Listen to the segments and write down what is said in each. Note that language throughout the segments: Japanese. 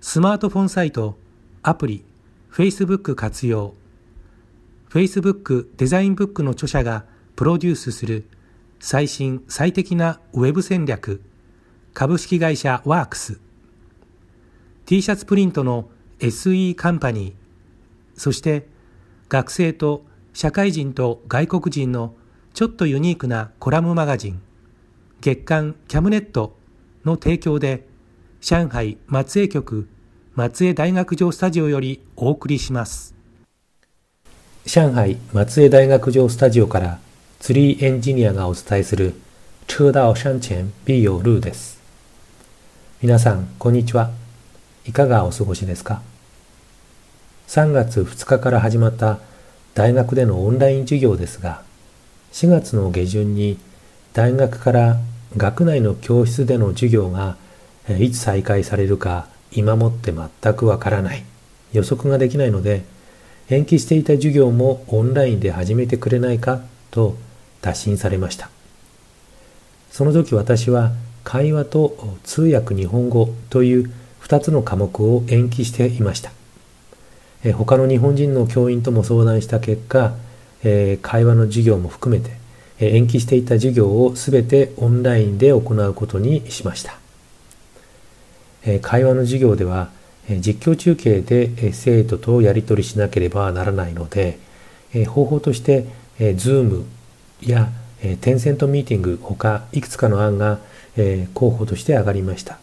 スマートフォンサイトアプリ Facebook 活用。Facebook デザインブックの著者がプロデュースする最新最適なウェブ戦略株式会社ワークス。T シャツプリントの SE カンパニーそして学生と社会人と外国人のちょっとユニークなコラムマガジン月刊キャムネットの提供で上海松江局松江大学城スタジオよりお送りします。上海松江大学城スタジオからツリーエンジニアがお伝えする車道山前必有路です。皆さんこんにちは。いかがお過ごしですか？3月2日から始まった大学でのオンライン授業ですが4月の下旬に大学から学内の教室での授業がいつ再開されるか今もって全くわからない。予測ができないので延期していた授業もオンラインで始めてくれないかと打診されました。その時私は会話と通訳日本語という2つの科目を延期していました。他の日本人の教員とも相談した結果会話の授業も含めて延期していた授業を全てオンラインで行うことにしました。会話の授業では実況中継で生徒とやり取りしなければならないので方法として Zoom やテンセントミーティングほかいくつかの案が候補として上がりました。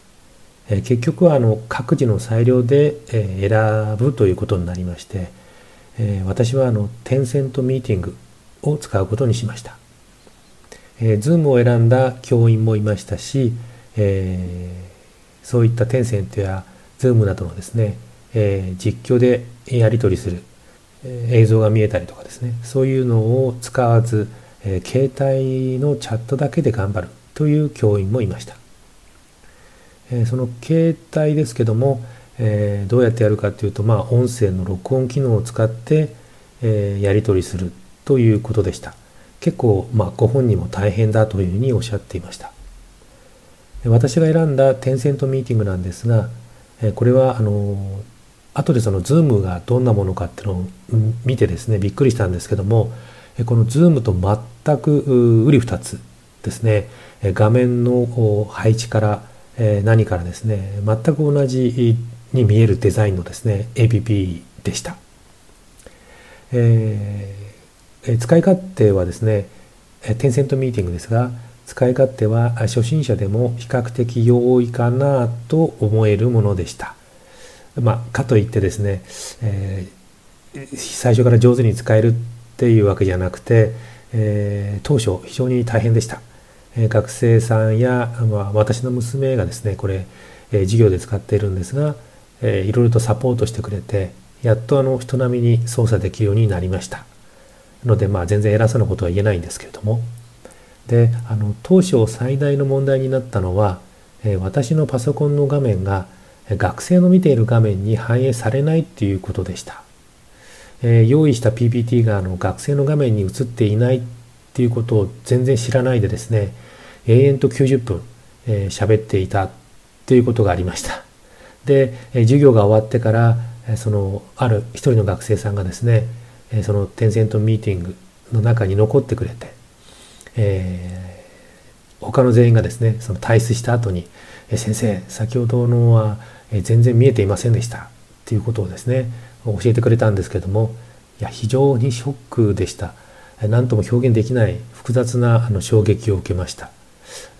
結局はあの各自の裁量で選ぶということになりまして私はあのテンセントミーティングを使うことにしました。Zoom を選んだ教員もいましたしえそういったテンセントや Zoom などのですねえ実況でやり取りするえ映像が見えたりとかですねそういうのを使わずえー、携帯のチャットだけで頑張るという教員もいました、えー、その携帯ですけども、えー、どうやってやるかというと、まあ、音声の録音機能を使って、えやり取りするということでした。結構、まあ、ご本人も大変だというふうにおっしゃっていました。私が選んだテンセントミーティングなんですがこれはあの後でその Zoom がどんなものかっていうのを見てですねびっくりしたんですけどもこの Zoom と全くうり二つですね画面の配置から何からですね全く同じに見えるデザインのですね APP でした、えー、使い勝手はですねテンセントミーティングですが使い勝手は初心者でも比較的容易かなと思えるものでした。まあ、かといってですね、えー、最初から上手に使えるっていうわけじゃなくて、えー、当初非常に大変でした、えー、学生さんや、まあ、私の娘がですねこれ、え、授業で使っているんですが、いろいろとサポートしてくれてやっとあの人並みに操作できるようになりました。のでまあ全然偉そうなことは言えないんですけれども。であの当初最大の問題になったのは、えー、私のパソコンの画面が学生の見ている画面に反映されないっていうことでした。えー、用意した PPT があの学生の画面に映っていないっていうことを全然知らないでですね永遠と90分喋、えー、っていたっていうことがありました。で、えー、授業が終わってからそのある一人の学生さんがですねそのテンセントミーティングの中に残ってくれて、えー、他の全員がですねその退出した後に「先生先ほどのは全然見えていませんでした」っていうことをですね教えてくれたんですけどもいや非常にショックでした。何とも表現できない複雑なあの衝撃を受けました。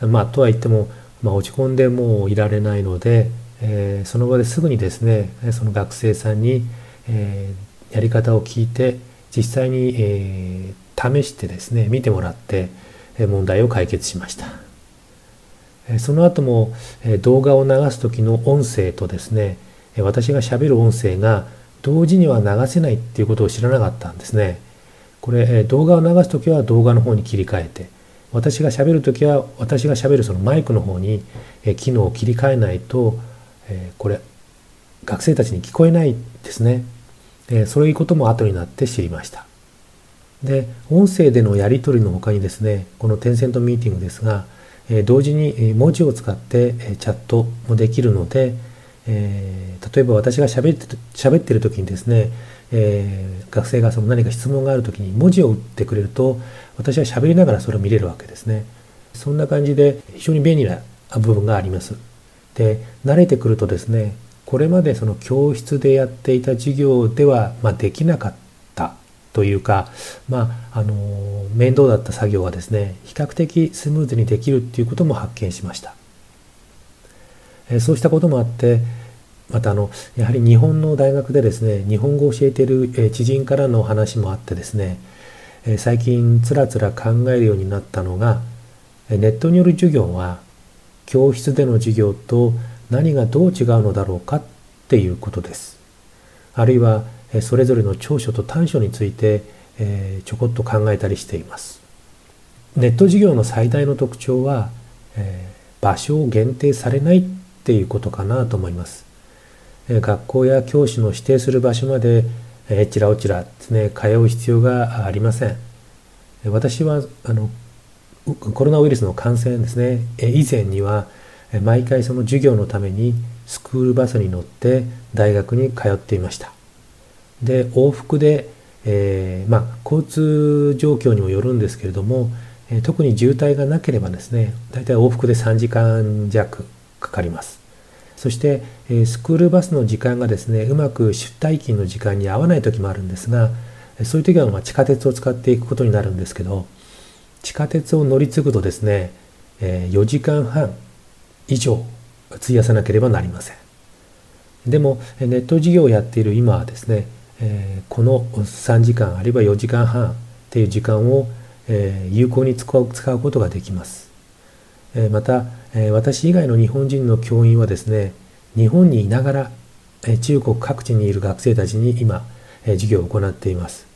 まあとは言っても、まあ、落ち込んでもういられないので、えー、その場ですぐにですねその学生さんに、えー、やり方を聞いて実際に、えー、試してですね見てもらって問題を解決しました。その後も動画を流す時の音声とですね私がしゃべる音声が同時には流せないっていうことを知らなかったんですね。これ動画を流す時は動画の方に切り替えて私がしゃべる時は私がしゃべるそのマイクの方に機能を切り替えないとこれ学生たちに聞こえないですね。そういうことも後になって知りました。で音声でのやり取りのほかにですねこのテンセントミーティングですが同時に文字を使ってチャットもできるのでえ例えば私がしゃべって喋ってる時にですねえー、学生がその何か質問がある時に文字を打ってくれると私は喋りながらそれを見れるわけですね。そんな感じで非常に便利な部分があります。で慣れてくるとですねこれまでその教室でやっていた授業では、まあ、できなかった。というか、まあ、あの面倒だった作業がですね比較的スムーズにできるっていうことも発見しましたそうしたこともあってまたあのやはり日本の大学でですね日本語を教えている知人からの話もあってですね最近つらつら考えるようになったのがネットによる授業は教室での授業と何がどう違うのだろうかっていうことです。あるいはそれぞれの長所と短所についてちょこっと考えたりしています。ネット授業の最大の特徴は場所を限定されないっていうことかなと思います。学校や教師の指定する場所までえちらおちらですね通う必要がありません私はあのコロナウイルスの感染ですね以前には毎回その授業のためにスクールバスに乗って大学に通っていましたで往復で、えー、まあ、交通状況にもよるんですけれども、え特に渋滞がなければですね大体往復で3時間弱かかります。そしてスクールバスの時間がですねうまく出退勤の時間に合わない時もあるんですがそういう時はま地下鉄を使っていくことになるんですけど地下鉄を乗り継ぐとですねえ4時間半以上費やさなければなりません。でもネット事業をやっている今はですねえこの3時間あるいは4時間半っていう時間をえ有効に使う使うことができます。えまたえ私以外の日本人の教員はですね日本にいながらえ中国各地にいる学生たちに今え授業を行っています。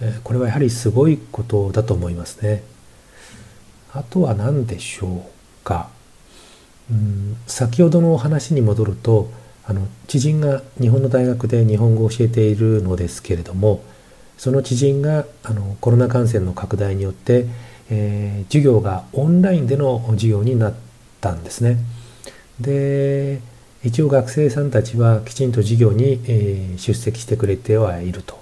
えこれはやはりすごいことだと思いますね。あとは何でしょうか。うん先ほどのお話に戻るとあの知人が日本の大学で日本語を教えているのですけれどもその知人があのコロナ感染の拡大によって、えー、授業がオンラインでの授業になったんですね。で一応学生さんたちはきちんと授業に、えー、出席してくれてはいると。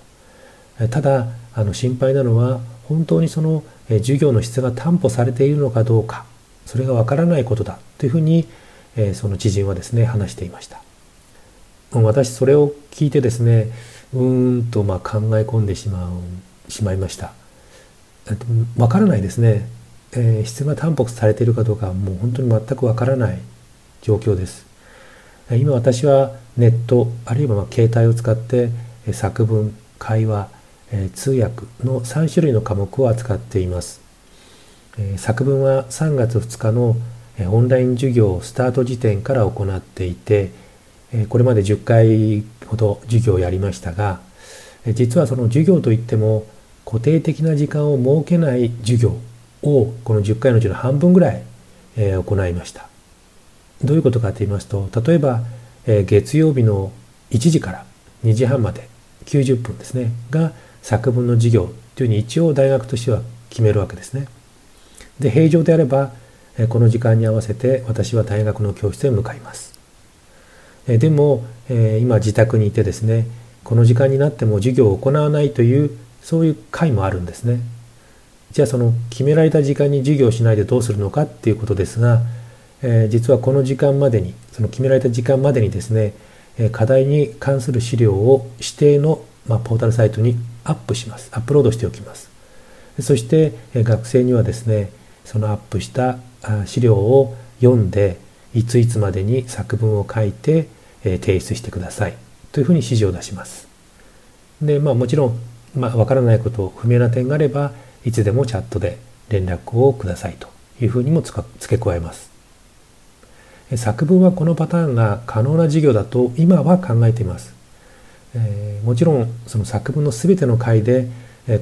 ただあの心配なのは本当にその、えー、授業の質が担保されているのかどうかそれがわからないことだというふうに、えー、その知人はですね話していました。私それを聞いてですねうーんとま考え込んでしまうしまいました。わからないですね、えー、質が担保されているかどうかもう本当に全くわからない状況です。今私はネットあるいはま携帯を使って作文会話通訳の3種類の科目を扱っています作文は3月2日のオンライン授業スタート時点から行っていてこれまで10回ほど授業をやりましたが実はその授業といっても固定的な時間を設けない授業をこの10回のうちの半分ぐらい行いましたどういうことかと言いますと例えば、月曜日の1時から2時半まで90分ですねが作文の授業というふうに一応大学としては決めるわけですね。で平常であれば、この時間に合わせて私は大学の教室へ向かいます。え、でも、え、今自宅にいてですねこの時間になっても授業を行わないというそういう会もあるんですね。じゃあその決められた時間に授業しないでどうするのかっていうことですがえ、実はこの時間までにその決められた時間までにですね、課題に関する資料を指定の、ま、ポータルサイトにアップしますアップロードしておきますそして学生にはですねそのアップした資料を読んでいついつまでに作文を書いて提出してください。というふうに指示を出します。でまあもちろん、まあ、分からないこと不明な点があればいつでもチャットで連絡をください。というふうにも付け加えます。作文はこのパターンが可能な授業だと今は考えています、えー、もちろんその作文の全ての回で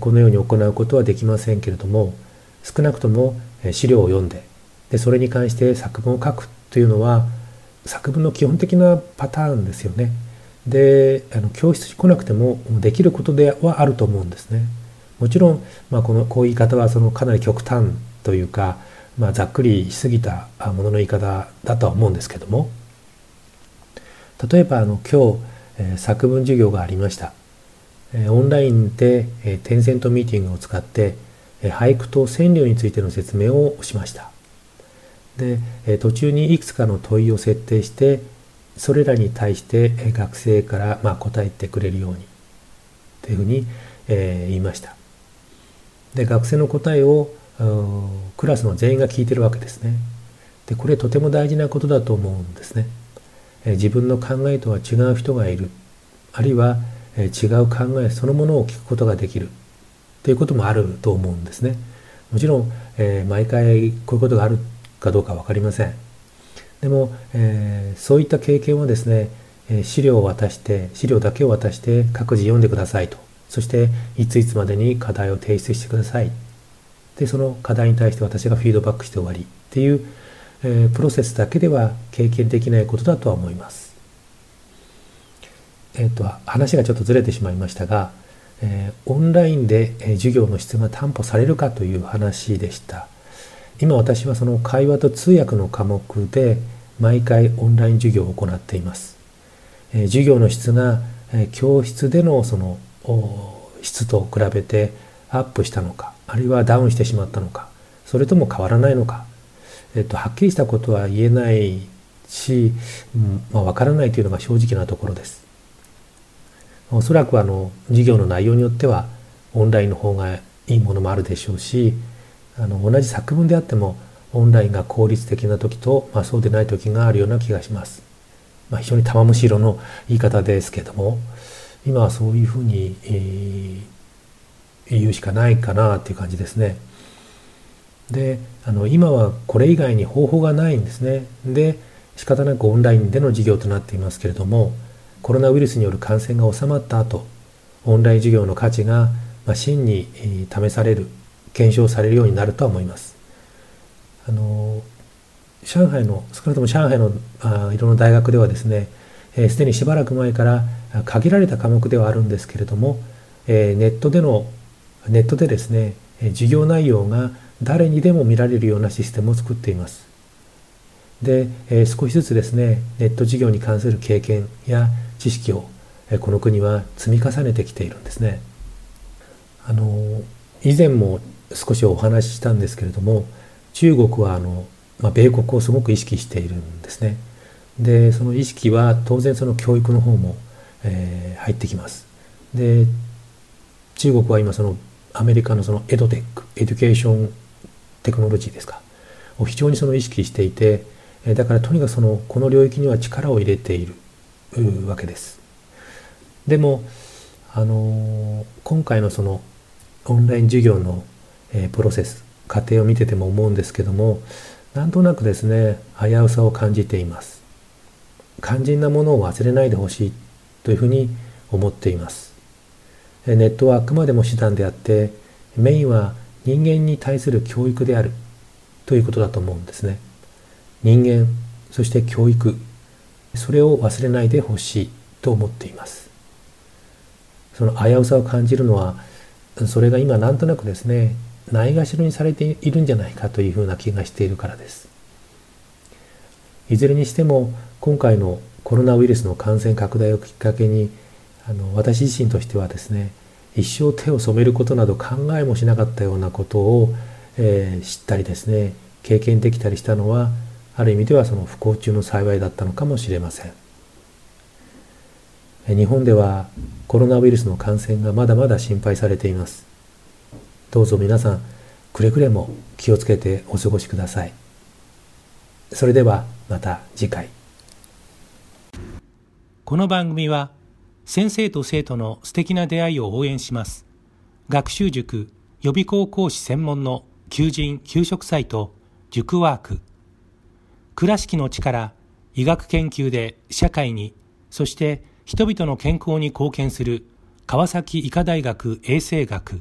このように行うことはできませんけれども少なくとも資料を読んででそれに関して作文を書くというのは作文の基本的なパターンですよね。であの教室に来なくてもできることではあると思うんですね。もちろん、まあ、このこういう言い方はそのかなり極端というか、まあ、ざっくりしすぎたものの言い方だとは思うんですけども例えばあの今日、えー、作文授業がありました。えー、オンラインで、えー、テンセントミーティングを使って、えー、俳句と川柳についての説明をしました。で、え、途中にいくつかの問いを設定してそれらに対して学生から、まあ、答えてくれるようにというふうに、えー、言いました。で学生の答えをクラスの全員が聞いてるわけですね。でこれとても大事なことだと思うんですね。え自分の考えとは違う人がいるあるいは、え違う考えそのものを聞くことができるということもあると思うんですね。もちろん、えー、毎回こういうことがあるかどうか分かりません。でも、えー、そういった経験をですね、資料を渡して資料だけを渡して各自読んでくださいとそしていついつまでに課題を提出してくださいでその課題に対して私がフィードバックして終わりっていう、えー、プロセスだけでは経験できないことだとは思います。えっ、ー、と話がちょっとずれてしまいましたが、えー、オンラインで授業の質が担保されるかという話でした。今私はその会話と通訳の科目で毎回オンライン授業を行っています。え授業の質が、え教室でのその質と比べてアップしたのかあるいはダウンしてしまったのかそれとも変わらないのか、えっと、はっきりしたことは言えないし、うんまあ、分からないというのが正直なところです。おそらくあの授業の内容によってはオンラインの方がいいものもあるでしょうしあの同じ作文であってもオンラインが効率的な時と、まあ、そうでない時があるような気がします。まあ、非常に玉虫色の言い方ですけども今はそういうふうに、えー、言うしかないかなっていう感じですね。であの今はこれ以外に方法がないんですね。で仕方なくオンラインでの授業となっていますけれどもコロナウイルスによる感染が収まった後オンライン授業の価値が、真に、試される検証されるようになるとは思います。あの上海の少なくとも上海のあいろんな大学ではですねすで、ー、にしばらく前から限られた科目ではあるんですけれども、えネットでのネットでですね授業内容が誰にでも見られるようなシステムを作っています。で、え少しずつですねネット授業に関する経験や知識をえこの国は積み重ねてきているんですね。あの以前も少しお話ししたんですけれども中国はあの、まあ、米国をすごく意識しているんですね。でその意識は当然その教育の方もえー、入ってきます。で中国は今そのアメリカのそのエドテック education technology ですかを非常にその意識していてだからとにかくそのこの領域には力を入れているわけです。でもあの今回のそのオンライン授業の、え、プロセス過程を見てても思うんですけどもなんとなくですね危うさを感じています。肝心なものを忘れないでほしいというふうに思っています。ネットはあくまでも手段であってメインは人間に対する教育であるということだと思うんですね。人間そして教育それを忘れないでほしいと思っています。その危うさを感じるのはそれが今なんとなくですねないがしろにされているんじゃないかというふうな気がしているからです。いずれにしても今回のコロナウイルスの感染拡大をきっかけにあの私自身としてはですね一生手を染めることなど考えもしなかったようなことを、えー、知ったりですね経験できたりしたのはある意味ではその不幸中の幸いだったのかもしれません日本ではコロナウイルスの感染がまだまだ心配されていますどうぞ皆さんくれぐれも気をつけてお過ごしください。それではまた次回。この番組は先生と生徒の素敵な出会いを応援します。学習塾予備校講師専門の求人・給食サイト塾ワーク。倉敷の力医学研究で社会にそして人々の健康に貢献する川崎医科大学衛生学。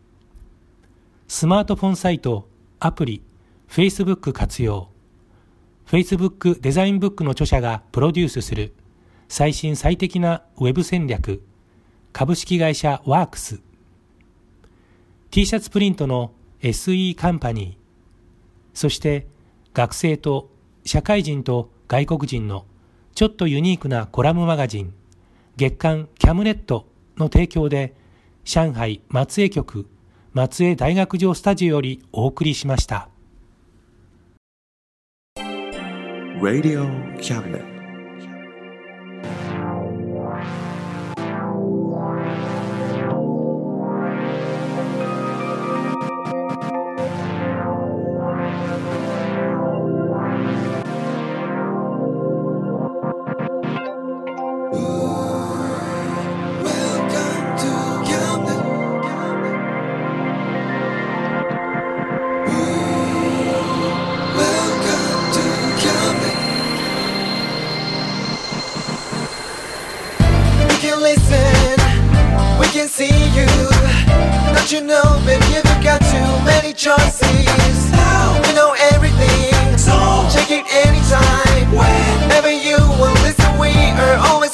スマートフォンサイトアプリ Facebook 活用。Facebook デザインブックの著者がプロデュースする最新最適なウェブ戦略株式会社ワークス。T シャツプリントの SE カンパニーそして学生と社会人と外国人のちょっとユニークなコラムマガジン月刊キャムネットの提供で上海松江局松江大学城スタジオよりお送りしました。Radio Cabinet. Listen, we can see you. Don't you know, baby, you've got too many choices. We know everything, so check it anytime. Whenever you will listen, we are always